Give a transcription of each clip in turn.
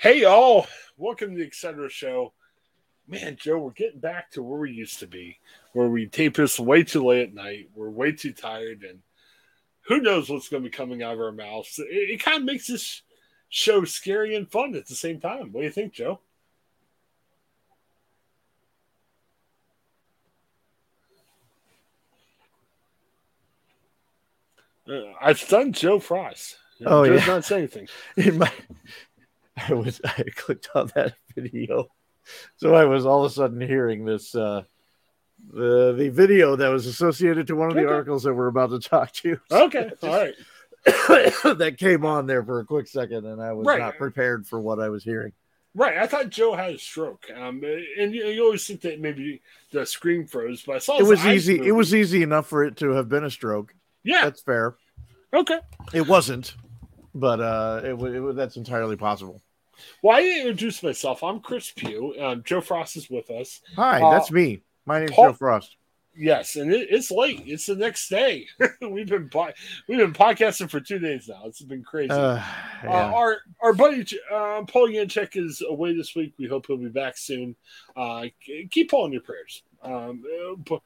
Hey, y'all. Welcome to the Etc. Show. Man, Joe, we're getting back to where we used to be, where we tape this way too late at night. We're way too tired, and who knows what's going to be coming out of our mouths. It, it kind of makes this show scary and fun at the same time. What do you think, Joe? Uh, I've stunned Joe Frost. Oh, Joe's yeah. not saying anything. in my I was I clicked on that video. So I was all of a sudden hearing this uh the the video that was associated to one of the articles that we're about to talk to. Okay, all right. that came on there for a quick second and I was Right. not prepared for what I was hearing. Right, I thought Joe had a stroke, um, and you, you always think that maybe the screen froze, but I saw It was easy. It was easy enough for it to have been a stroke. yeah, That's fair. okay. It wasn't, but uh it, it, that's entirely possible. Well, I didn't introduce myself. I'm Chris Pugh. Um, Joe Frost is with us. Hi, Uh, that's me. My name's Paul- Joe Frost. Yes, and it, it's late. It's the next day. we've been po- we've been podcasting for two days now. It's been crazy. Uh, Uh, our our buddy uh, Paul Yanchek is away this week. We hope he'll be back soon. Uh, keep Paul in your prayers. Um, uh, it,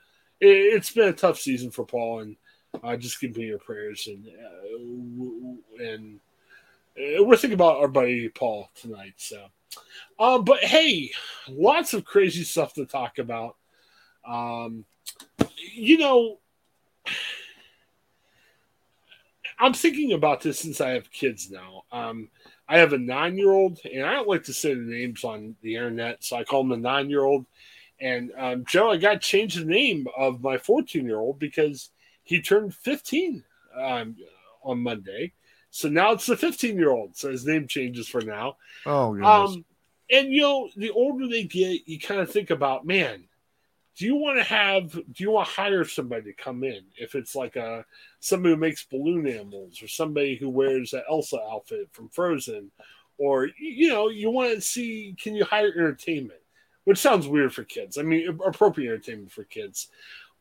it's been a tough season for Paul, and uh, just give me your prayers. And uh, and uh, we're thinking about our buddy Paul tonight. So, um, but hey, lots of crazy stuff to talk about. Um, you know. I'm thinking about this since I have kids now. Um, I have a nine year old, and I don't like to say the names on the internet, so I call him the nine year old. And um, Joe, I got to change the name of my 14 year old because he turned 15 um, on Monday. So now it's the 15 year old. So his name changes for now. oh goodness. Um, and you know, the older they get, you kind of think about, man, do you want to have, do you want to hire somebody to come in? If it's like a somebody who makes balloon animals, or somebody who wears an Elsa outfit from Frozen, or you know, you want to see, can you hire entertainment? Which sounds weird for kids. I mean, appropriate entertainment for kids.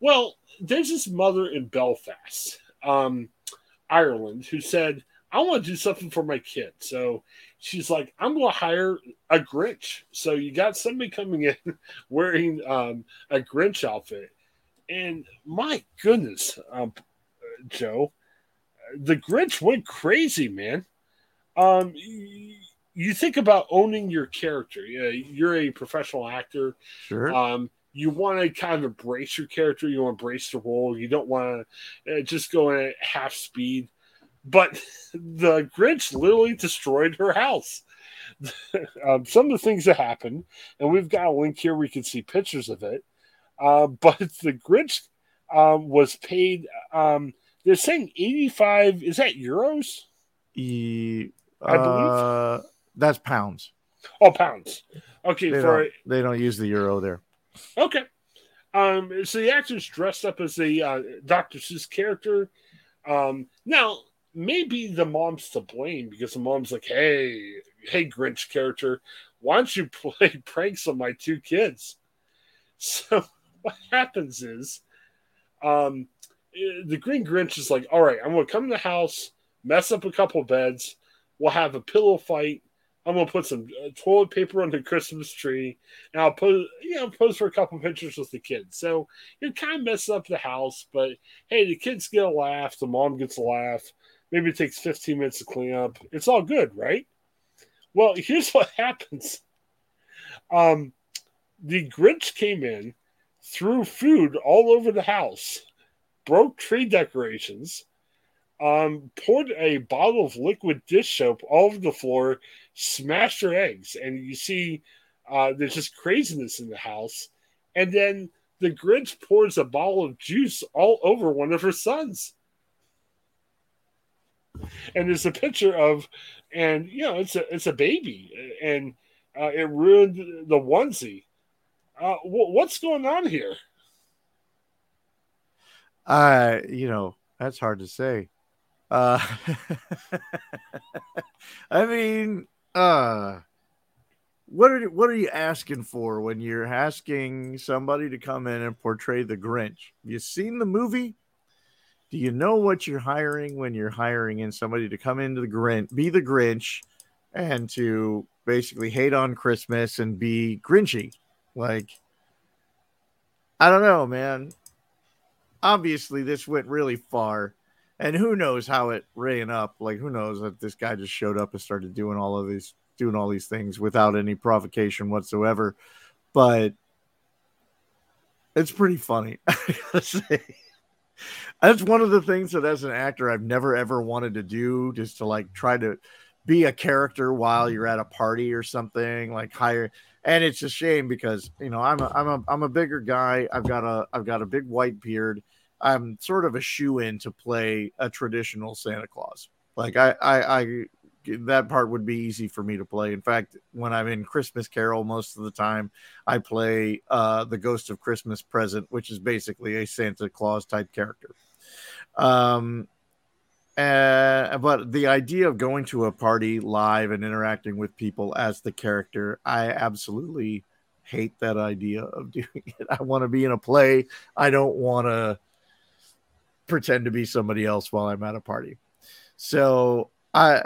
Well, there's this mother in Belfast, um, Ireland, who said, I want to do something for my kid. So she's like, I'm going to hire a Grinch. So you got somebody coming in wearing um, a Grinch outfit. And my goodness, um, Joe, the Grinch went crazy, man. Um, you think about owning your character. You're a professional actor. sure. Um, you want to kind of embrace your character. You want to embrace the role. You don't want to uh, just go at half speed. But the Grinch literally destroyed her house. um, some of the things that happened, and we've got a link here where you can see pictures of it. Uh, but the Grinch um, was paid. Um, they're saying eighty-five. Is that euros? E- I believe- uh, that's pounds. Oh, pounds. Okay, They for don't, they don't use the euro there. Okay. Um, so the actor's dressed up as a uh, Dr. Seuss character. Um, now, maybe the mom's to blame because the mom's like, hey, hey, Grinch character, why don't you play pranks on my two kids? So what happens is um, eh, the Green Grinch is like, all right, I'm going to come to the house, mess up a couple beds, we'll have a pillow fight. I'm gonna put some uh, toilet paper on the Christmas tree, and I'll put you know pose for a couple pictures with the kids. So you're kind of messing up the house, but hey, the kids get a laugh, the mom gets a laugh. Maybe it takes 15 minutes to clean up. It's all good, right? Well, here's what happens. Um, the Grinch came in, threw food all over the house, broke tree decorations, um, poured a bottle of liquid dish soap all over the floor, smashed her eggs, and you see uh, there's just craziness in the house. And then the Grinch pours a bottle of juice all over one of her sons. And there's a picture of, and you know, it's a it's a baby, and uh, it ruined the onesie. Uh, wh- what's going on here? Uh, you know, that's hard to say. Uh, I mean, uh, what are what are you asking for when you're asking somebody to come in and portray the Grinch? You seen the movie? Do you know what you're hiring when you're hiring in somebody to come into the Grinch, be the Grinch, and to basically hate on Christmas and be grinchy. Like, I don't know, man. Obviously, this went really far. And who knows how it ran up? Like, who knows that this guy just showed up and started doing all of these, doing all these things without any provocation whatsoever. But it's pretty funny. That's one of the things that as an actor I've never ever wanted to do, just to like try to be a character while you're at a party or something, like hire and it's a shame because you know I'm a I'm a I'm a bigger guy. I've got a I've got a big white beard. I'm sort of a shoe in to play a traditional Santa Claus. Like I, I I that part would be easy for me to play. In fact, when I'm in Christmas Carol, most of the time I play uh, the Ghost of Christmas Present, which is basically a Santa Claus type character. Um, uh, but the idea of going to a party live and interacting with people as the character, I absolutely hate that idea of doing it. I want to be in a play. I don't want to pretend to be somebody else while I'm at a party. So I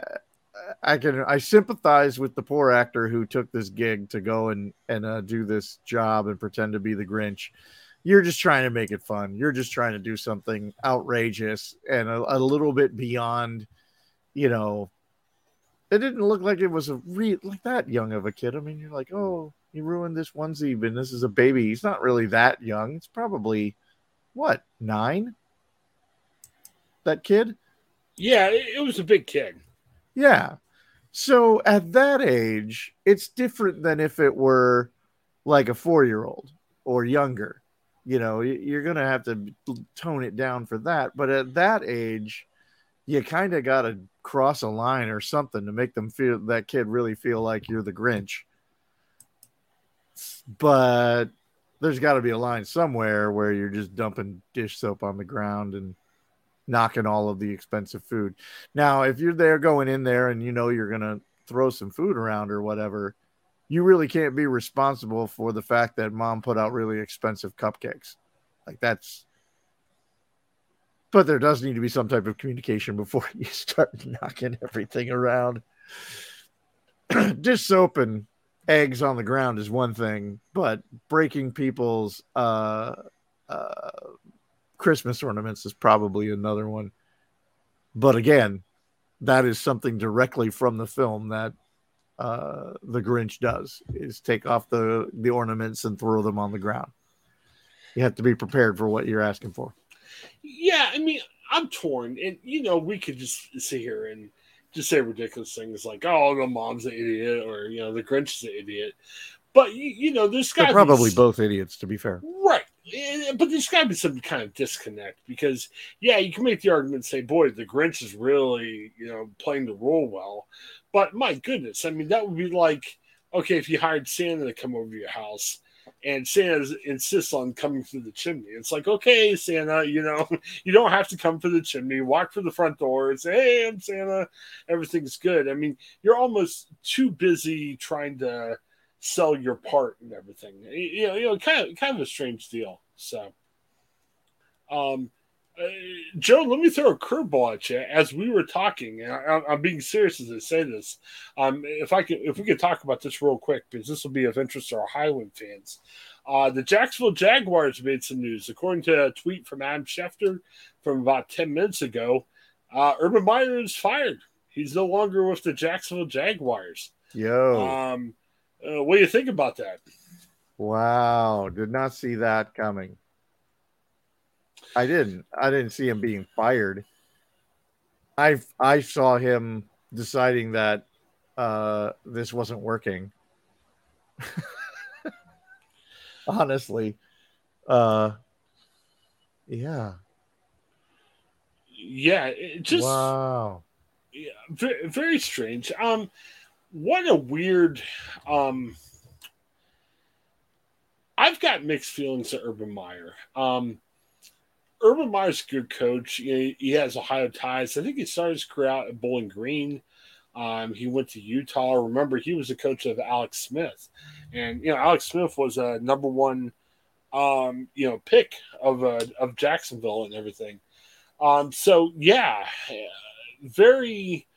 I can I sympathize with the poor actor who took this gig to go and and uh, do this job and pretend to be the Grinch. You're just trying to make it fun. You're just trying to do something outrageous and a, a little bit beyond, you know. It didn't look like it was a re like that young of a kid. I mean, you're like, oh, he ruined this onesie, but this is a baby. He's not really that young. It's probably what nine. That kid. Yeah, it was a big kid. Yeah. So at that age, it's different than if it were like a four year old or younger. You know, you're going to have to tone it down for that. But at that age, you kind of got to cross a line or something to make them feel that kid really feel like you're the Grinch. But there's got to be a line somewhere where you're just dumping dish soap on the ground and knocking all of the expensive food. Now, if you're there going in there and you know you're going to throw some food around or whatever, you really can't be responsible for the fact that mom put out really expensive cupcakes. Like that's but there does need to be some type of communication before you start knocking everything around. Dish soap and eggs on the ground is one thing, but breaking people's uh, uh, Christmas ornaments is probably another one. But again, that is something directly from the film that uh, the Grinch does is take off the the ornaments and throw them on the ground. You have to be prepared for what you're asking for. Yeah, I mean, I'm torn, and you know, we could just sit here and just say ridiculous things like, "Oh, the mom's an idiot," or you know, the Grinch is an idiot. But you, you know, there's got probably both idiots, to be fair. Right, Eh, but there's got to be some kind of disconnect because, yeah, you can make the argument say, boy, the Grinch is really, you know, playing the role well. But my goodness, I mean, that would be like, okay, if you hired Santa to come over to your house and Santa insists on coming through the chimney. It's like, okay, Santa, you know, you don't have to come through the chimney. Walk through the front door and say, hey, I'm Santa. Everything's good. I mean, you're almost too busy trying to sell your part and everything. You know, you know, kind of kind of a strange deal. So, um, uh, Joe, let me throw a curveball at you. As we were talking, and I, am being serious as I say this. Um, if I could, if we could talk about this real quick, because this will be of interest to our Highland fans. Uh, the Jacksonville Jaguars made some news, according to a tweet from Adam Schefter from about ten minutes ago. Uh, Urban Meyer is fired. He's no longer with the Jacksonville Jaguars. Yo. Um, uh, what do you think about that? Wow, did not see that coming. I didn't. I didn't see him being fired. I I saw him deciding that uh, this wasn't working. Honestly, uh, yeah, yeah, it just wow, yeah, very, very strange. Um, what a weird um I've got mixed feelings to Urban Meyer. Um Urban Meyer's a good coach. He, he, has Ohio ties. I think he started his career out at Bowling Green. Um, he went to Utah. Remember, he was the coach of Alex Smith, and you know Alex Smith was a number one, um, you know, pick of uh, of Jacksonville and everything. Um, so yeah, very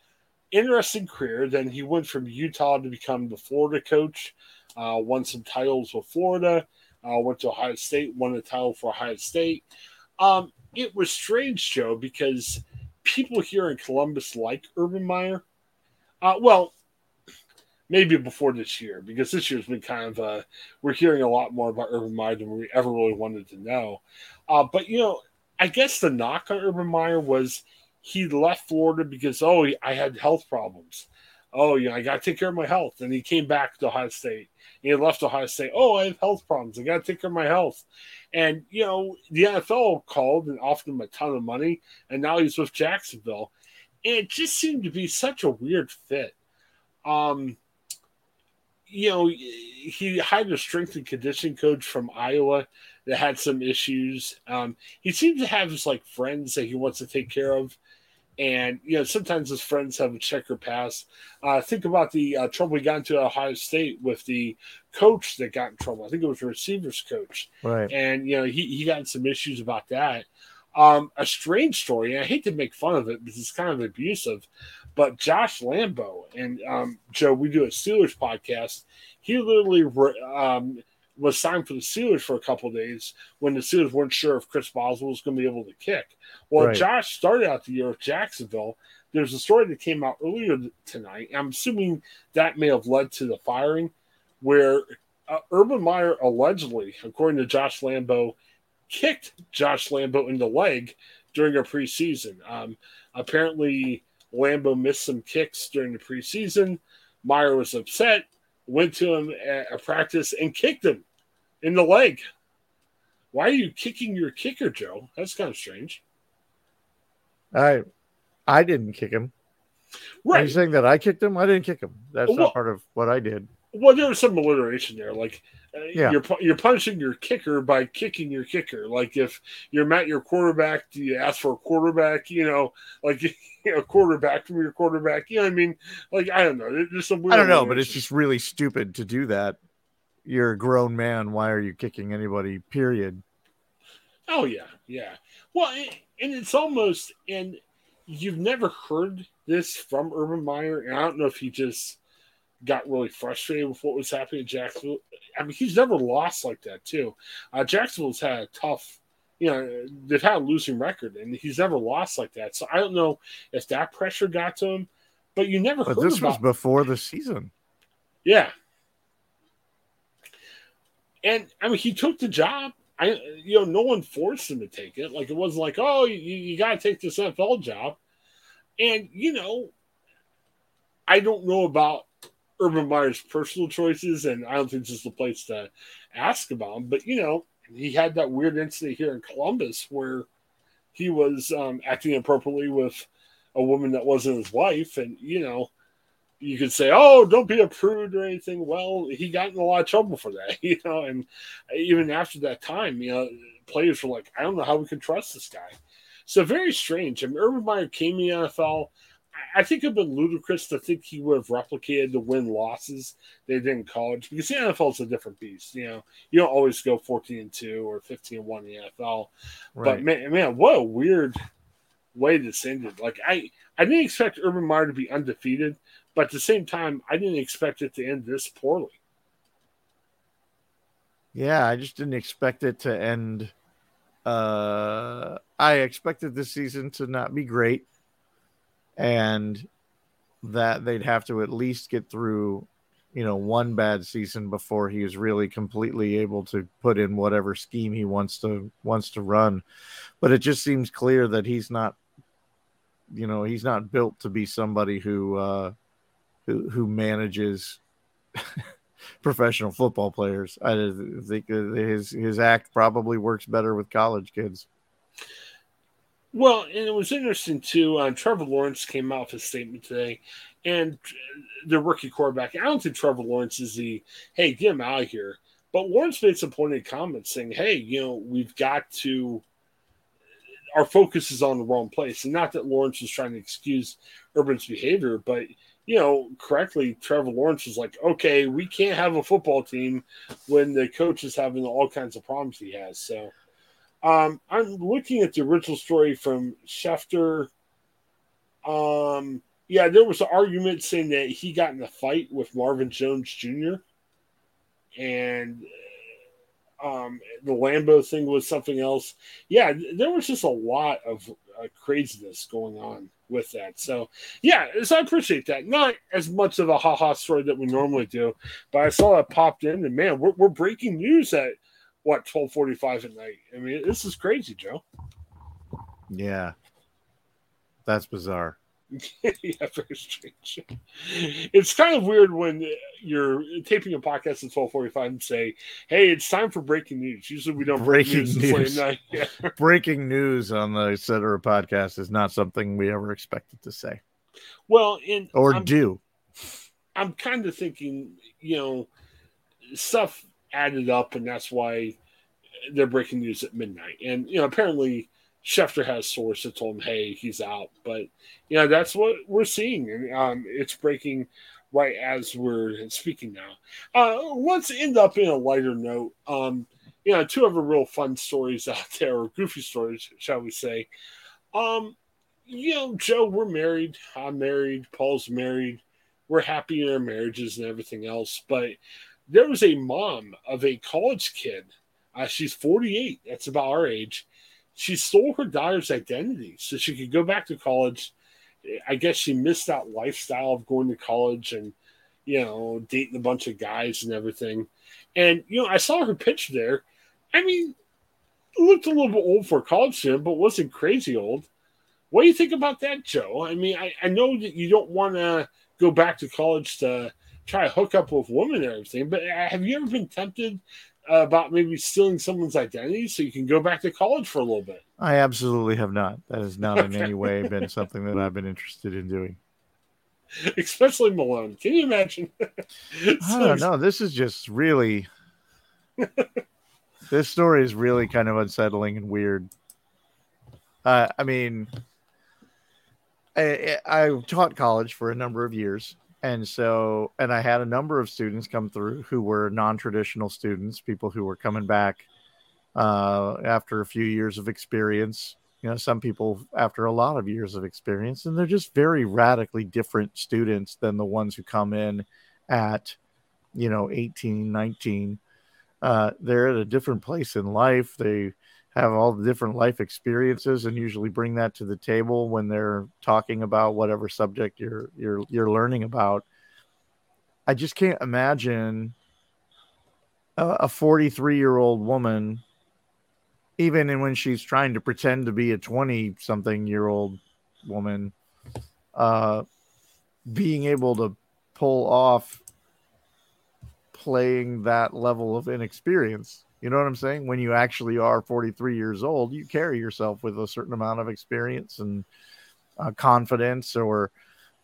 interesting career. Then he went from Utah to become the Florida coach, uh, won some titles with Florida, uh, went to Ohio State, won a title for Ohio State. Um, it was strange, Joe, because people here in Columbus like Urban Meyer. Uh, well, maybe before this year, because this year's been kind of uh, we're hearing a lot more about Urban Meyer than we ever really wanted to know. Uh, but you know, I guess the knock on Urban Meyer was he left Florida because oh, I had health problems. Oh, yeah, I got to take care of my health, and he came back to Ohio State. He left Ohio State. Oh, I have health problems. I got to take care of my health. And you know, the NFL called and offered him a ton of money, and now he's with Jacksonville. And it just seemed to be such a weird fit. Um, you know, he hired a strength and conditioning coach from Iowa that had some issues. Um, he seems to have his like friends that he wants to take care of, and you know sometimes his friends have a checker pass. Uh, think about the uh, trouble he got into Ohio State with the coach that got in trouble. I think it was the receivers coach, right? And you know he he got some issues about that. Um, a strange story, and I hate to make fun of it because it's kind of abusive, but Josh Lambo and um, Joe, we do a Steelers podcast. He literally um, was signed for the Steelers for a couple days when the Steelers weren't sure if Chris Boswell was going to be able to kick. Well, right. Josh started out the year with Jacksonville. There's a story that came out earlier tonight. I'm assuming that may have led to the firing, where uh, Urban Meyer allegedly, according to Josh Lambo, kicked Josh Lambo in the leg during a preseason. Um, apparently, Lambo missed some kicks during the preseason. Meyer was upset, went to him at a practice and kicked him in the leg. Why are you kicking your kicker, Joe? That's kind of strange. I I didn't kick him. Right. Are you saying that I kicked him? I didn't kick him. That's well, not part of what I did. Well, there was some alliteration there. Like uh, yeah. you're you're punishing your kicker by kicking your kicker. Like if you're met your quarterback, do you ask for a quarterback? You know, like you know, quarterback from your quarterback. You know I mean? Like I don't know. There's some. I don't know, but it's just really stupid to do that. You're a grown man. Why are you kicking anybody? Period. Oh yeah, yeah. Well, and it's almost and you've never heard this from Urban Meyer, and I don't know if he just got really frustrated with what was happening in Jacksonville. I mean, he's never lost like that too. Uh, Jacksonville's had a tough, you know, they've had a losing record, and he's never lost like that. So I don't know if that pressure got to him, but you never. But this was before the season. Yeah, and I mean, he took the job. I, you know, no one forced him to take it. Like it wasn't like, oh, you, you got to take this NFL job. And you know, I don't know about Urban Meyer's personal choices, and I don't think this is the place to ask about him. But you know, he had that weird incident here in Columbus where he was um, acting appropriately with a woman that wasn't his wife, and you know, you could say, "Oh, don't be a prude" or anything. Well, he got in a lot of trouble for that, you know. And even after that time, you know, players were like, "I don't know how we can trust this guy." So very strange. I mean, Urban Meyer came in the NFL. I think it'd been ludicrous to think he would have replicated the win losses they did in college because the NFL is a different beast. You know, you don't always go 14 and 2 or 15 and 1 in the NFL. Right. But man, man, what a weird way this ended. Like, I, I didn't expect Urban Meyer to be undefeated, but at the same time, I didn't expect it to end this poorly. Yeah, I just didn't expect it to end. Uh, I expected this season to not be great and that they'd have to at least get through you know one bad season before he is really completely able to put in whatever scheme he wants to wants to run but it just seems clear that he's not you know he's not built to be somebody who uh who who manages professional football players i think his his act probably works better with college kids well, and it was interesting too. Uh, Trevor Lawrence came out with a statement today, and the rookie quarterback. I don't think Trevor Lawrence is the hey, get him out of here. But Lawrence made some pointed comments saying, "Hey, you know, we've got to. Our focus is on the wrong place, and not that Lawrence is trying to excuse Urban's behavior, but you know, correctly, Trevor Lawrence was like, okay, we can't have a football team when the coach is having all kinds of problems he has. So um, I'm looking at the original story from Schefter. Um, Yeah, there was an argument saying that he got in a fight with Marvin Jones Jr. and um, the Lambo thing was something else. Yeah, there was just a lot of uh, craziness going on with that. So yeah, so I appreciate that. Not as much of a haha story that we normally do, but I saw it popped in, and man, we're, we're breaking news at what twelve forty five at night. I mean, this is crazy, Joe. Yeah, that's bizarre. yeah, very strange. It's kind of weird when you're taping a podcast at twelve forty five and say, "Hey, it's time for breaking news." Usually, we don't breaking news. news. Yeah. breaking news on the Etc. podcast is not something we ever expected to say. Well, in or I'm, do. I'm kind of thinking, you know, stuff added up, and that's why they're breaking news at midnight. And you know, apparently Schefter has source that told him, "Hey, he's out." But you know, that's what we're seeing, and um, it's breaking right as we're speaking now. Uh, let's end up in a lighter note. Um, you know, two other real fun stories out there, or goofy stories, shall we say? Um, you know, Joe, we're married. I'm married. Paul's married. We're happy in our marriages and everything else. But there was a mom of a college kid. Uh, she's 48. That's about our age she stole her daughter's identity so she could go back to college. I guess she missed that lifestyle of going to college and, you know, dating a bunch of guys and everything. And, you know, I saw her picture there. I mean, looked a little bit old for a college student, but wasn't crazy old. What do you think about that, Joe? I mean, I, I know that you don't want to go back to college to try to hook up with women and everything, but have you ever been tempted uh, about maybe stealing someone's identity so you can go back to college for a little bit? I absolutely have not. That has not in any way been something that I've been interested in doing. Especially Malone. Can you imagine? I don't know. This is just really. this story is really kind of unsettling and weird. Uh, I mean, I, I taught college for a number of years, and so and i had a number of students come through who were non-traditional students people who were coming back uh, after a few years of experience. You know some people after a lot of years of experience and they're just very radically different students than the ones who come in at you know 18 19 uh, they're at a different place in life. They have all the different life experiences and usually bring that to the table when they're talking about whatever subject you're you're you're learning about. I just can't imagine a 43 year old woman, even when she's trying to pretend to be a 20 something year old woman, uh, being able to pull off playing that level of inexperience. You know what I'm saying? When you actually are 43 years old, you carry yourself with a certain amount of experience and uh, confidence or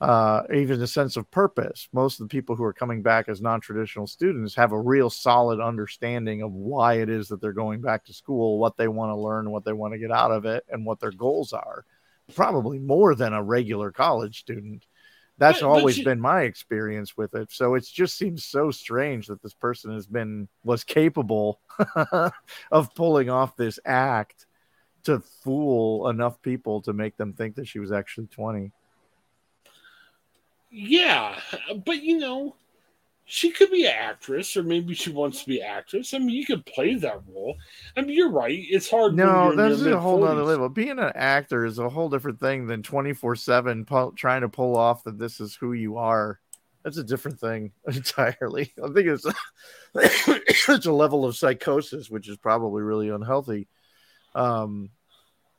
uh, even a sense of purpose. Most of the people who are coming back as non traditional students have a real solid understanding of why it is that they're going back to school, what they want to learn, what they want to get out of it, and what their goals are. Probably more than a regular college student that's but, always but been my experience with it. So it just seems so strange that this person has been was capable of pulling off this act to fool enough people to make them think that she was actually 20 yeah but you know she could be an actress, or maybe she wants to be an actress. I mean, you could play that role. I mean, you're right. It's hard. No, that's a whole other level. Being an actor is a whole different thing than 24 7 trying to pull off that this is who you are. That's a different thing entirely. I think it's a, it's a level of psychosis, which is probably really unhealthy. Um,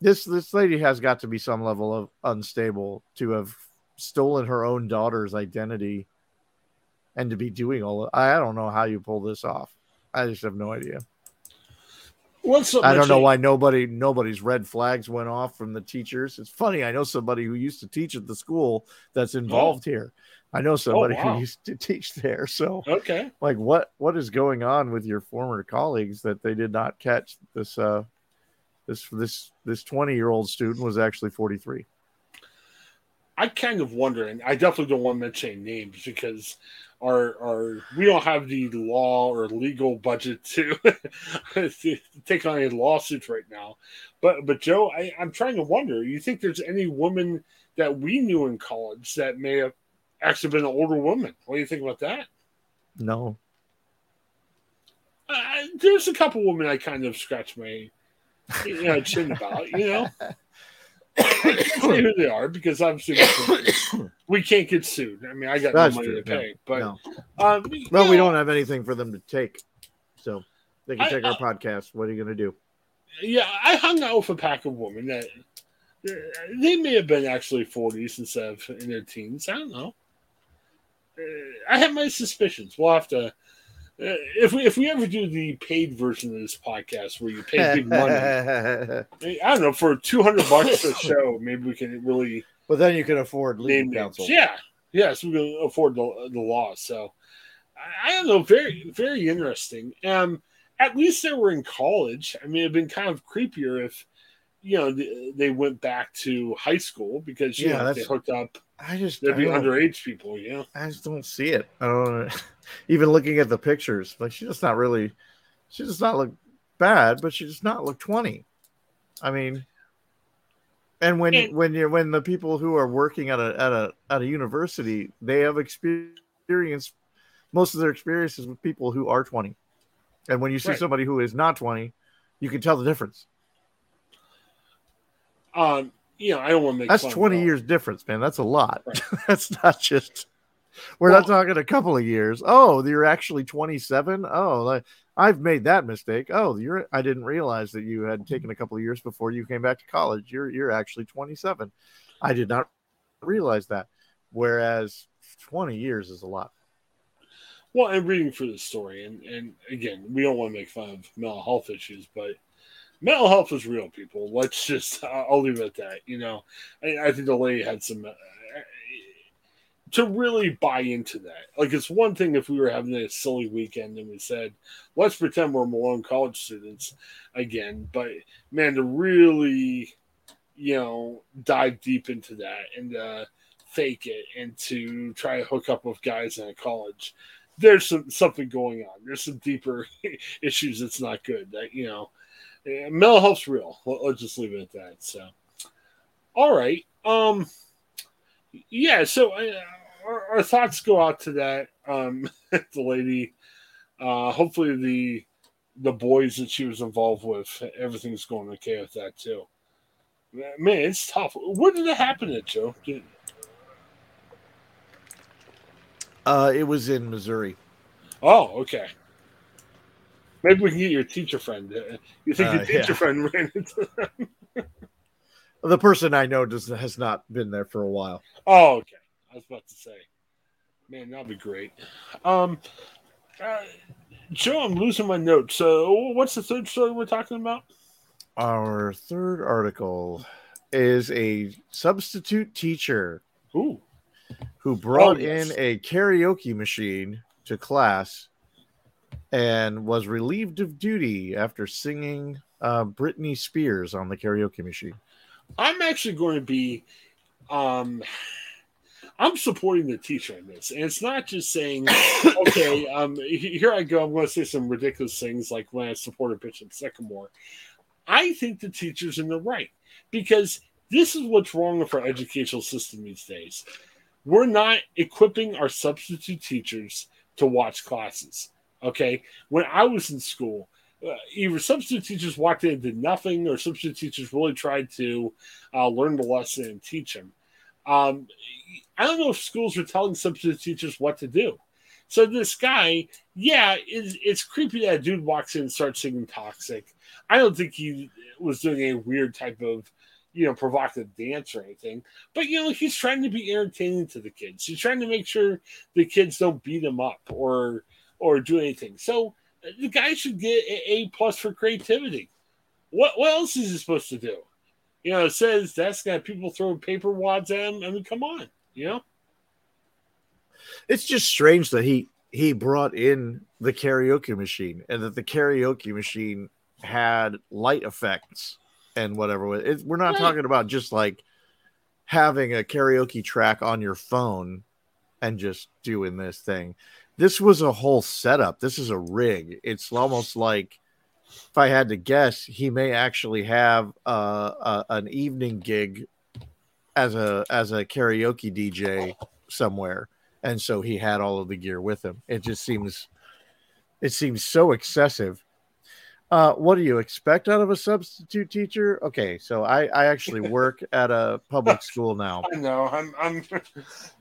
this this lady has got to be some level of unstable to have stolen her own daughter's identity and to be doing all of, I don't know how you pull this off. I just have no idea. What's I don't know why nobody nobody's red flags went off from the teachers. It's funny. I know somebody who used to teach at the school that's oh. involved oh. here. I know somebody oh, wow. who used to teach there. So okay, like what what is going on with your former colleagues that they did not catch this uh this this this 20 year old student was actually 43 i kind of wonder and i definitely don't want to mention names because are are we don't have the law or legal budget to, to take on any lawsuits right now. But but Joe, I, I'm trying to wonder. You think there's any woman that we knew in college that may have actually been an older woman. What do you think about that? No. Uh, there's a couple women I kind of scratch my you know, chin about, you know. Who they are because obviously we can't get sued. I mean, I got That's no money true. to pay, but no. um, Well, you we don't have anything for them to take. So they can I- take our I- podcast. What are you going to do? Yeah, I hung out with a pack of women that they may have been actually 40s instead of in their teens. I don't know. Uh, I have my suspicions. We'll have to. Uh, if we if we ever do the paid version of this podcast where you pay big money, I don't know for two hundred bucks a show, maybe we can really but then you can afford legal counsel. Yeah, yes, we can afford the the law. So I, I don't know. Very very interesting. Um, at least they were in college. I mean, it'd been kind of creepier if you know they, they went back to high school because you Yeah, know they hooked up. I just There'd I be underage people. Yeah. I just don't see it. I don't even looking at the pictures. Like she does not really she does not look bad, but she does not look 20. I mean and when And- when you're when the people who are working at a at a at a university, they have experience most of their experiences with people who are 20. And when you see Right. somebody who is not 20, you can tell the difference. Um, you know, I don't want to make That's 20 years difference, man. That's a lot. Right. That's not just. We're Well- not talking a couple of years. Oh, you're actually 27. Oh, like, I've made that mistake. Oh, you're. I didn't realize that you had taken a couple of years before you came back to college. You're you're actually 27. I did not realize that. Whereas 20 years is a lot. Well, I'm reading through this story, and and again, we don't want to make fun of mental health issues, but mental health is real, people. Let's just I'll leave it at that. You know, I, I think the lady had some uh, to really buy into that. Like, it's one thing if we were having a silly weekend and we said, "Let's pretend we're Malone college students again," but man, to really, you know, dive deep into that and uh, fake it and to try to hook up with guys in a college there's some something going on. There's some deeper issues that's not good. That you know, mental health's real. Let, let's just leave it at that. So, all right, um, yeah. So uh, our, our thoughts go out to that um, the lady. Uh, hopefully the the boys that she was involved with, everything's going okay with that too. Man, it's tough. Where did it happen at Joe? Did- Uh, it was in Missouri. Oh, okay. Maybe we can get your teacher friend. Uh, You think Uh, your teacher yeah. friend ran into them? The person I know does has not been there for a while. Oh, okay. I was about to say, man, that'd be great. Um, uh, Joe, I'm losing my notes. So, what's the third story we're talking about? Our third article is a substitute teacher Ooh, who brought Oh, yes. in a karaoke machine to class and was relieved of duty after singing uh, Britney Spears on the karaoke machine. I'm actually going to be, um, I'm supporting the teacher in this, and it's not just saying, okay, um, here I go. I'm going to say some ridiculous things like when I supported Bishop Sycamore. I think the teacher's in the right because this is what's wrong with our educational system these days. We're not equipping our substitute teachers to watch classes. Okay, when I was in school, uh, either substitute teachers walked in and did nothing, or substitute teachers really tried to uh, learn the lesson and teach them. Um, I don't know if schools are telling substitute teachers what to do. So this guy, yeah, it's, it's creepy that a dude walks in and starts singing "Toxic." I don't think he was doing a weird type of, you know, provocative dance or anything. But you know, he's trying to be entertaining to the kids. He's trying to make sure the kids don't beat him up or or do anything. So uh, the guy should get a A plus for creativity. What what else is he supposed to do? You know, it says that's got people throwing paper wads at him. I mean, come on, you know. It's just strange that he he brought in the karaoke machine and that the karaoke machine had light effects and whatever. It, we're not Right. talking about just like having a karaoke track on your phone and just doing this thing. This was a whole setup. This is a rig. It's almost like if I had to guess, he may actually have uh, a, an evening gig as a as a karaoke DJ somewhere, and so he had all of the gear with him. It just seems it seems so excessive. Uh, what do you expect out of a substitute teacher? Okay, so I, I actually work at a public school now. I know. I'm I'm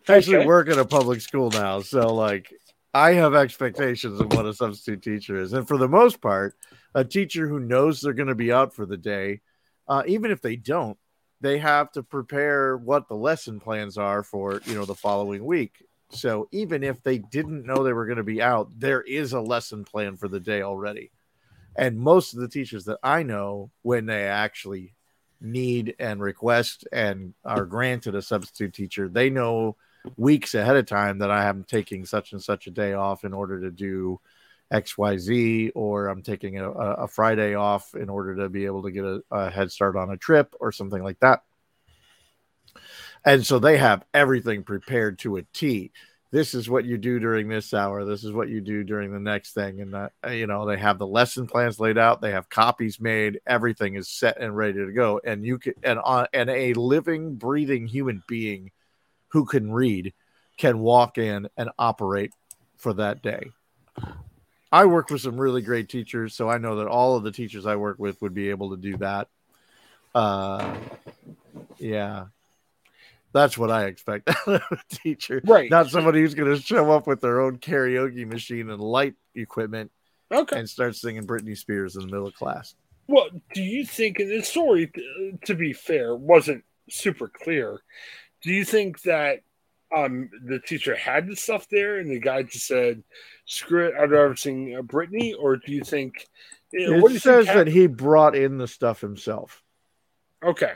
I actually work at a public school now, so like I have expectations of what a substitute teacher is, and for the most part, a teacher who knows they're going to be out for the day, uh, even if they don't, they have to prepare what the lesson plans are for you know the following week. So even if they didn't know they were going to be out, there is a lesson plan for the day already. And most of the teachers that I know, when they actually need and request and are granted a substitute teacher, they know weeks ahead of time that I am taking such and such a day off in order to do XYZ, or I'm taking a, a Friday off in order to be able to get a, a head start on a trip or something like that. And so they have everything prepared to a T. This is what you do during this hour. This is what you do during the next thing. And uh, you know they have the lesson plans laid out. They have copies made. Everything is set and ready to go. And you can and on and a living breathing human being who can read can walk in and operate for that day i work with some really great teachers so i know that all of the teachers i work with would be able to do that uh yeah that's what I expect out of a teacher. Right. Not somebody who's going to show up with their own karaoke machine and light equipment okay. and start singing Britney Spears in the middle of class. Well, do you think, and the story, to be fair, wasn't super clear. Do you think that um, the teacher had the stuff there and the guy just said, screw it, I'd rather sing uh, Britney? Or do you think. It what do you says that he brought in the stuff himself. Okay.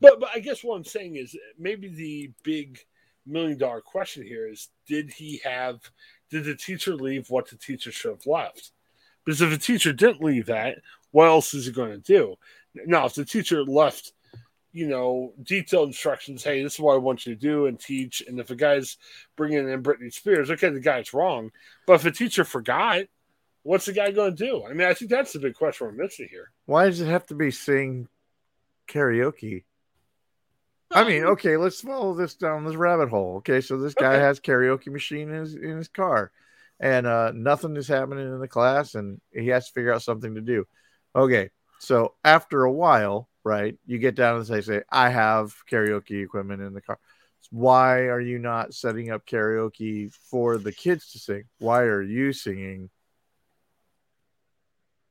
But but I guess what I'm saying is maybe the big million dollar question here is did he have did the teacher leave what the teacher should have left? Because if the teacher didn't leave that, what else is he going to do? Now, if the teacher left, you know, detailed instructions, hey, this is what I want you to do and teach, and if a guy's bringing in Britney Spears, okay, the guy's wrong. But if a teacher forgot, what's the guy going to do? I mean, I think that's the big question we're missing here. Why does it have to be sing karaoke? I mean, okay, let's follow this down this rabbit hole. Okay, so this guy Okay. has karaoke machine in his in his car, and uh, nothing is happening in the class, and he has to figure out something to do. Okay, so after a while, right, you get down and say, say, I have karaoke equipment in the car. Why are you not setting up karaoke for the kids to sing? Why are you singing?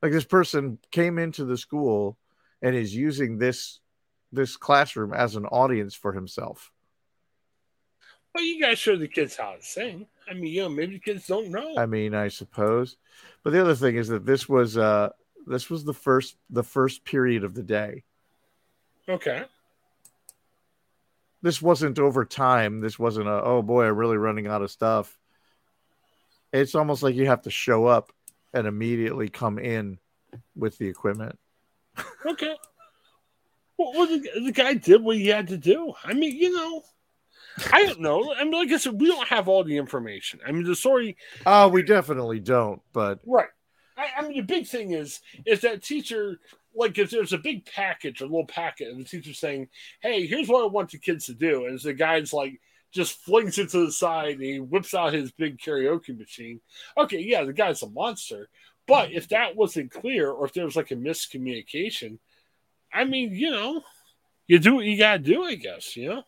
Like this person came into the school and is using this this classroom as an audience for himself. Well, you guys show the kids how to sing. I mean, you know, maybe the kids don't know. I mean, I suppose. But the other thing is that this was uh this was the first the first period of the day. Okay. This wasn't over time. This wasn't a oh boy, I'm really running out of stuff. It's almost like you have to show up and immediately come in with the equipment. Okay. Well, well the, the guy did what he had to do. I mean, you know, I don't know. I mean, like I said, we don't have all the information. I mean, the story, Oh, we definitely don't, but right? I, I mean, the big thing is is that teacher, like, if there's a big package, a little packet, and the teacher's saying, "Hey, here's what I want the kids to do," and the guy's like, just flings it to the side and he whips out his big karaoke machine. Okay, yeah, the guy's a monster. But if mm-hmm. that wasn't clear, or if there was like a miscommunication, I mean, you know, you do what you gotta do, I guess, you know.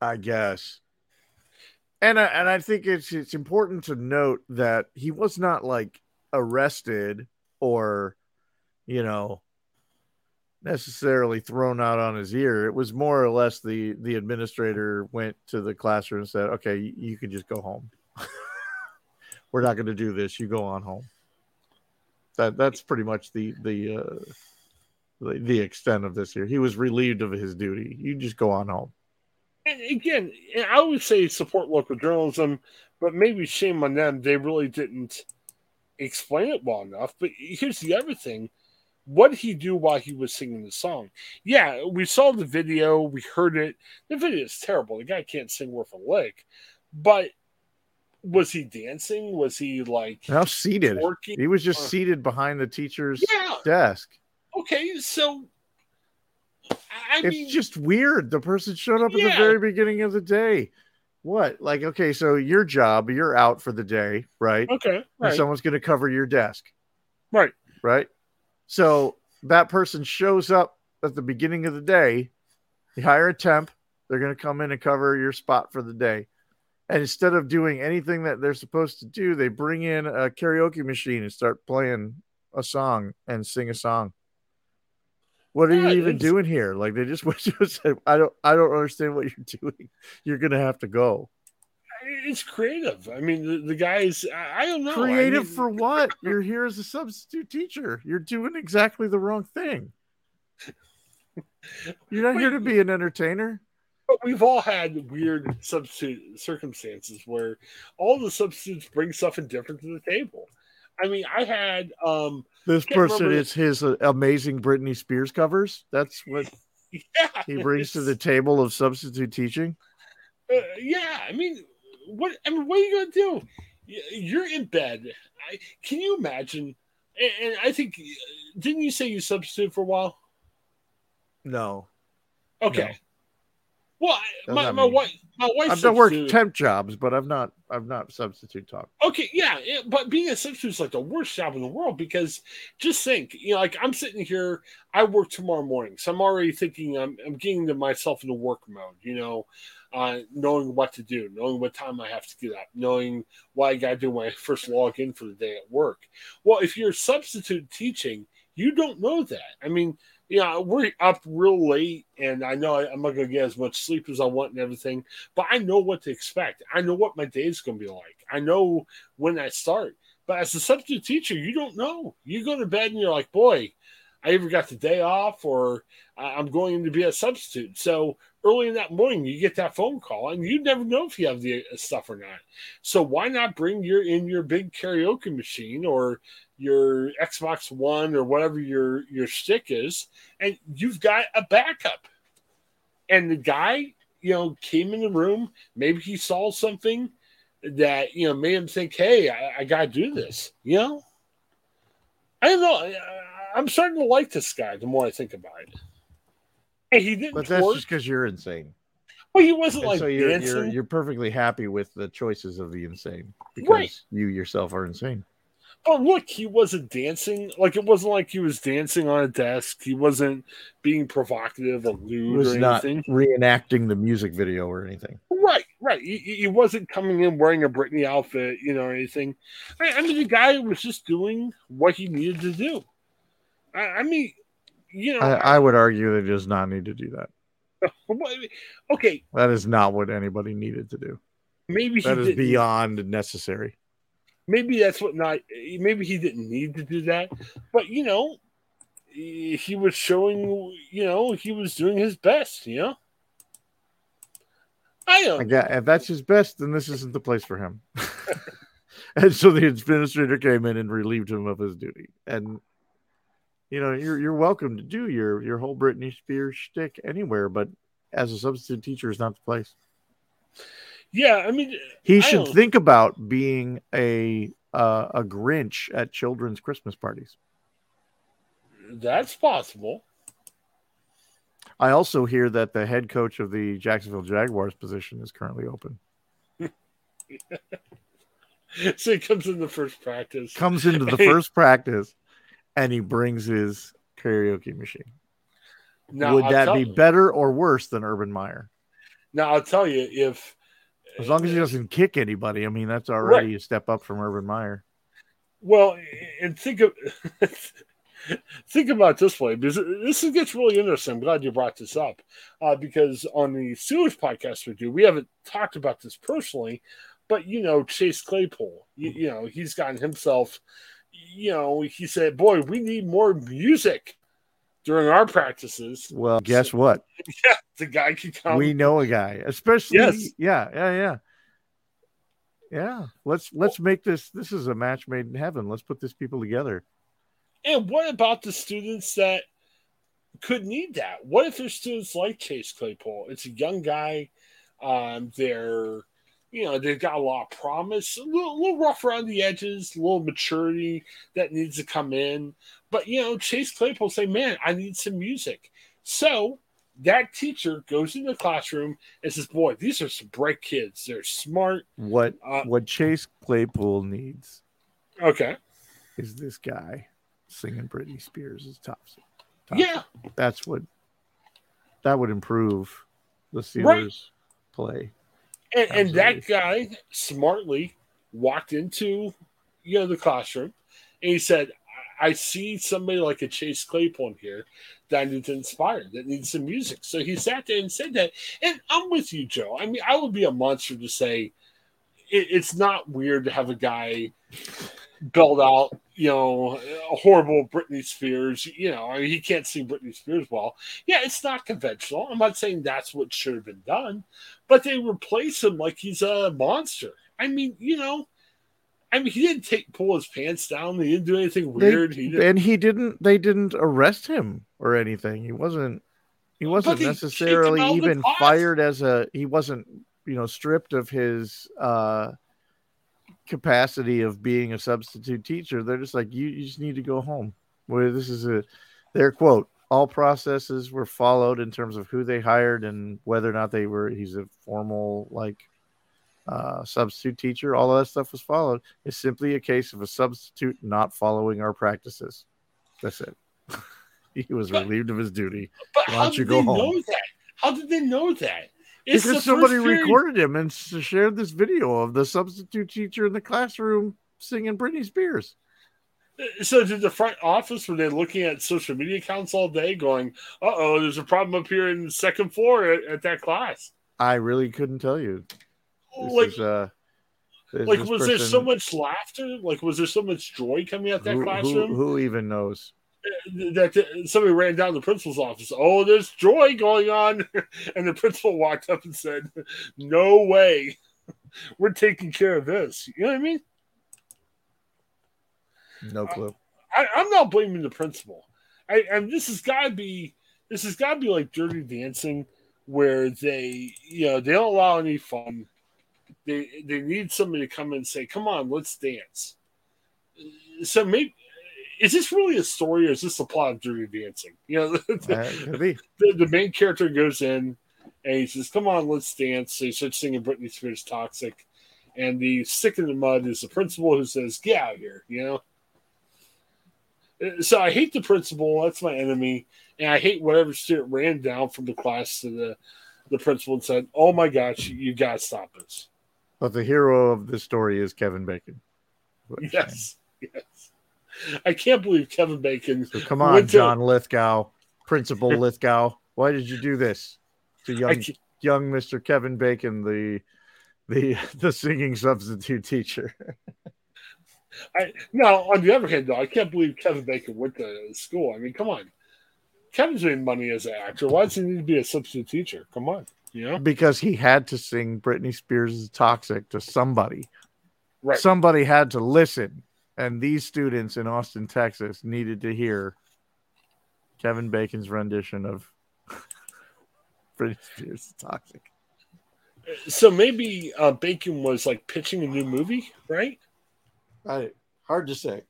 I guess. And I, and I think it's it's important to note that he was not like arrested or you know necessarily thrown out on his ear. It was more or less the the administrator went to the classroom and said, "Okay, you, can just go home. We're not going to do this. You go on home." That that's pretty much the the uh the, the extent of this here. He was relieved of his duty. You just go on home. And again, I always say support local journalism, but maybe shame on them. They really didn't explain it well enough. But here's the other thing what did he do while he was singing the song? Yeah, we saw the video, we heard it. The video is terrible. The guy can't sing worth a lick. But was he dancing? Was he like Now seated. working? He was just seated behind the teacher's Yeah. desk. Okay, so I it's mean, just weird. The person showed up at the very beginning of the day. What? Like, okay, so your job, you're out for the day, right? okay, right, someone's going to cover your desk, right. right? So that person shows up at the beginning of the day. You hire a temp, they're going to come in and cover your spot for the day. And instead of doing anything that they're supposed to do, they bring in a karaoke machine and start playing a song and sing a song. What are Yeah, you even it's- doing here? Like they just went to said, I don't I don't understand what you're doing. You're gonna have to go. It's creative. I mean, the, the guys. I, I don't know. I Creative mean, for what? You're here as a substitute teacher. You're doing exactly the wrong thing. You're not here to be an entertainer. But we've all had weird substitute circumstances where all the substitutes bring something different to the table. I mean, I had um This person remember- is his uh, amazing Britney Spears covers. That's what yeah he brings to the table of substitute teaching. uh, yeah. I mean, what I mean, what are you gonna do? You're in bed. I, can you imagine? And, and I think didn't you say you substitute for a while? No, Okay. Well, Does my, my mean- wife, my wife. I've done worked temp jobs, but I've not. I've not substitute taught. Okay, yeah, yeah, but being a substitute is like the worst job in the world because just think, you know, like I'm sitting here, I work tomorrow morning, so I'm already thinking I'm, I'm getting to myself into work mode, you know, uh, knowing what to do, knowing what time I have to get up, knowing what I got to do when I first log in for the day at work. Well, if you're substitute teaching, you don't know that. I mean, know, we're up real late, and I know I'm not to get as much sleep as I want and everything, but I know what to expect. I know what my day is to be like. I know when I start. But as a substitute teacher, you don't know. You go to bed and you're like, boy, I either got the day off or I'm going to be a substitute. So early in that morning, you get that phone call, and you never know if you have the uh, stuff or not. So why not bring your in your big karaoke machine or your Xbox One or whatever your your stick is, and you've got a backup. And the guy, you know, came in the room. Maybe he saw something that you know made him think, "Hey, I, I got to do this." You know, I don't know. I'm starting to like this guy the more I think about it. Hey, he didn't But that's twerk. just because you're insane. well, he wasn't And like so you're, dancing. you're you're perfectly happy with the choices of the insane because Right. you yourself are insane. But look, he wasn't dancing. Like it wasn't like he was dancing on a desk. He wasn't being provocative or He was or not anything. reenacting the music video or anything. Right, right. He, he wasn't coming in wearing a Britney outfit, you know, or anything. I, I mean, the guy was just doing what he needed to do. I, I mean, you know, I, I would argue that he does not need to do that. okay, That is not what anybody needed to do. maybe That is didn't, beyond necessary. Maybe that's what not. Maybe he didn't need to do that, but you know, he was showing. You know, he was doing his best. You know, I don't. Again, if that's his best, then this isn't the place for him. and so the administrator came in and relieved him of his duty. And you know, you're you're welcome to do your your whole Britney Spears shtick anywhere, but as a substitute teacher is not the place. Yeah, I mean, He I should don't- think about being a uh, a Grinch at children's Christmas parties. that's possible. I also hear that the head coach of the Jacksonville Jaguars position is currently open. So he comes in the first practice. Comes into the first practice and he brings his karaoke machine. Now, Would I'll that be you- better or worse than Urban Meyer? Now I'll tell you if As long as he doesn't kick anybody, I mean that's already a step up from Urban Meyer. Well, and think of think about this way because this gets really interesting. I'm glad you brought this up uh, because on the sewage podcast we do, we haven't talked about this personally, but you know Chase Claypool, you, you know he's gotten himself, you know he said, "Boy, we need more music during our practices." Well, guess what? Yeah, the guy can come. we know a guy, especially Yes. yeah, yeah, yeah. Yeah, let's let's make this. This is a match made in heaven. Let's put these people together. And what about the students that could need that? What if there's students like Chase Claypool? It's a young guy. Um, they're, you know, they've got a lot of promise, a little, a little rough around the edges, a little maturity that needs to come in. But, you know, Chase Claypool say, man, I need some music. So that teacher goes in the classroom and says, "Boy, these are some bright kids. They're smart." What Uh, what Chase Claypool needs Okay, is this guy singing Britney Spears' is tops. yeah, That's what that would improve the Right. Steelers play. And, and that guy smartly walked into you know the classroom and he said, "I see somebody like a Chase Claypool in here that I need to inspire, that needs some music." So he sat there and said that, and I'm with you, Joe. I mean, I would be a monster to say it, it's not weird to have a guy build out, you know, a horrible Britney Spears. You know, I mean, he can't sing Britney Spears well. Yeah, it's not conventional. I'm not saying that's what should have been done, but they replace him like he's a monster. I mean, you know, I mean, he didn't take pull his pants down. He didn't do anything They- weird. he didn't, and he didn't they didn't arrest him or anything. He wasn't he wasn't they necessarily out of the even fired as a he wasn't, you know, stripped of his uh capacity of being a substitute teacher. They're just like you, you just need to go home. Where this is a their quote, all processes were followed in terms of who they hired and whether or not they were he's a formal like uh, substitute teacher, all of that stuff was followed. It's simply a case of a substitute not following our practices. That's it. he was But- relieved of his duty but why how don't you did go they home? know that? How did they know that? It's because somebody recorded him and shared this video of the substitute teacher in the classroom singing Britney Spears. So did the front office were they looking at social media accounts all day, going, "Uh oh, there's a problem up here in the second floor at, at that class." I really couldn't tell you. This like, is, uh, like was there so much laughter? Like, was there so much joy coming out that who, who, classroom who even knows? That somebody ran down the principal's office? Oh, there's joy going on, and the principal walked up and said, "No way, we're taking care of this." You know what I mean? No uh, clue. I, I'm not blaming the principal. I, and this has got to be this has got to be like Dirty Dancing, where they you know they don't allow any fun. They they need somebody to come in and say, "Come on, let's dance." So maybe is this really a story, or is this the plot of Dirty Dancing? You know, the, Uh, the, the main character goes in and he says, "Come on, let's dance." So he starts singing Britney Spears' "Toxic," and the stick in the mud is the principal who says, "Get out of here," you know. Uh, So I hate the principal. That's my enemy, and I hate whatever student ran down from the class to the the principal and said, "Oh my gosh, you got to stop this." But the hero of this story is Kevin Bacon. What you're saying. Yes, yes. I can't believe Kevin Bacon. So come on, went to- John Lithgow, Principal Lithgow. Why did you do this to young young Mr. Kevin Bacon, the the the singing substitute teacher? I, now, on the other hand, though, I can't believe Kevin Bacon went to school. I mean, come on. Kevin's made money as an actor. Why does he need to be a substitute teacher? Come on, you know? Because he had to sing Britney Spears' "Toxic" to somebody. Right. Somebody had to listen, and these students in Austin, Texas, needed to hear Kevin Bacon's rendition of Britney Spears' "Toxic." So maybe uh, Bacon was like pitching a new movie, right? I, hard to say.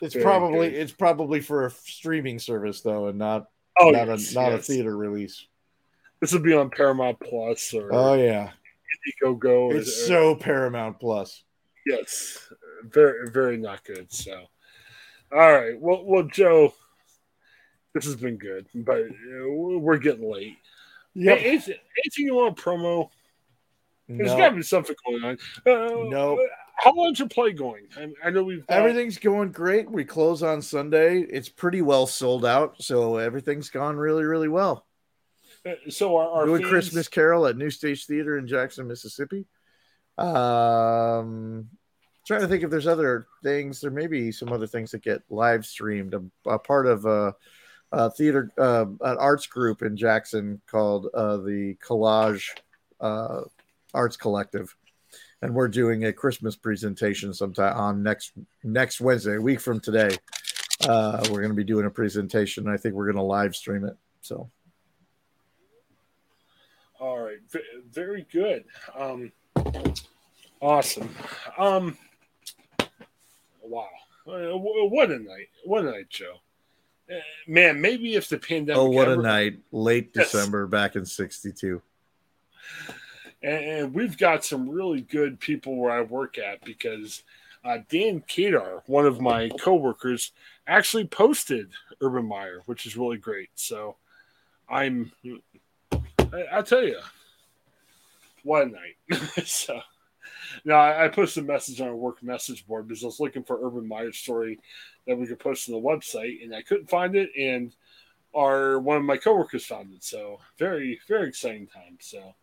It's Very probably good. it's probably for a streaming service though, and not Oh, not yes, a not yes. a theater release. This would be on Paramount Plus or Oh yeah, Indiegogo. it's or- so Paramount Plus. Yes, very very not good. So, all right, well, well, Joe, this has been good, but uh, we're getting late. Yep. Hey, anything, anything you want to promo? There's No, got to be something going on. Uh, Nope. How long's your play going? I, I know we've got, everything's going great. We close on Sunday. It's pretty well sold out, so everything's gone really really well. uh, So our, our Doing fans- Christmas Carol at New Stage Theater in Jackson, Mississippi. Um, trying to think if there's other things. There may be some other things that get live streamed. A, part of a, a theater, uh, an arts group in Jackson called uh, the Collage uh, Arts Collective, and we're doing a Christmas presentation sometime on next next Wednesday, a week from today. Uh, we're going to be doing a presentation. I think we're going to live stream it. So. All right, v- very good. Um, awesome. Um, wow, Uh, what a night! What a night, Joe. man, maybe if the pandemic. Oh, what ever, a night! Late yes. December, back in '62. And, we've got some really good people where I work at because uh, Dan Kadar, one of my coworkers, actually posted Urban Meyer, which is really great. So I'm, I, I tell you, what a night. so now I, posted a message on our work message board because I was looking for Urban Meyer's story that we could post on the website, and I couldn't find it. And our one of my coworkers found it. So very, very exciting time. So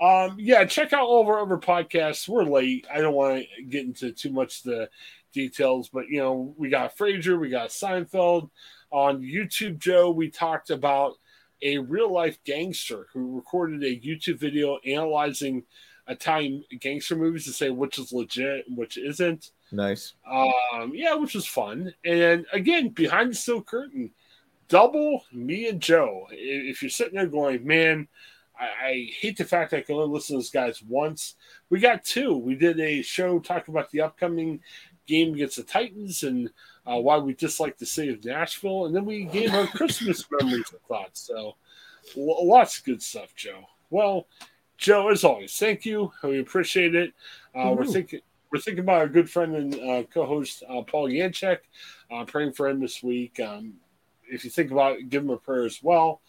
um, yeah, check out all of our other podcasts. We're late. I don't want to get into too much the details, but you know, we got Frasier, we got Seinfeld. On YouTube, Joe, we talked about a real life gangster who recorded a YouTube video analyzing Italian gangster movies to say which is legit and which isn't. Nice. Um, yeah, which was fun. And again, behind the steel curtain, double me and Joe. If you're sitting there going, man, I, I, hate the fact that I can only listen to those guys once. We got two. We did a show talking about the upcoming game against the Titans and uh, why we dislike the city of Nashville, and then we gave our Christmas memories and thoughts. So lots of good stuff, Joe. Well, Joe, as always, thank you. We appreciate it. Uh, we're thinking we're thinking about our good friend and uh, co-host uh, Paul Yanchek. Uh, praying for him this week. Um, if you think about it, give him a prayer as well.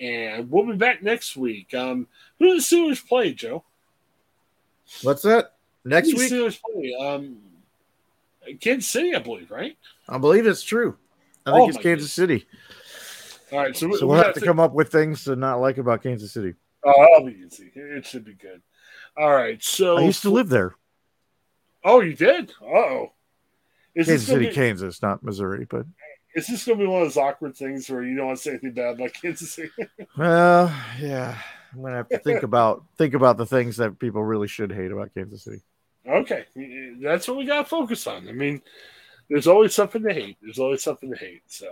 And we'll be back next week. Um, who does the Steelers play, Joe? What's that? Next who week? Steelers play? Um, Kansas City, I believe, right? I believe it's true. I think oh it's Kansas goodness. City. All right, so, so we, we'll have to come up with things to not like about Kansas City. Oh, that'll be easy. It should be good. All right, so I used to live there. Oh, you did? Oh, Kansas City, be... Kansas, not Missouri, but is this going to be one of those awkward things where you don't want to say anything bad about Kansas City? well, yeah, I'm going to have to think about think about the things that people really should hate about Kansas City. Okay, that's what we got to focus on. I mean, there's always something to hate. There's always something to hate. So,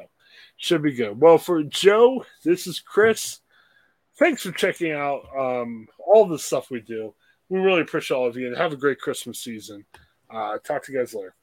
should be good. Well, for Joe, this is Chris. Thanks for checking out um, all the stuff we do. We really appreciate all of you and have a great Christmas season. Uh, talk to you guys later.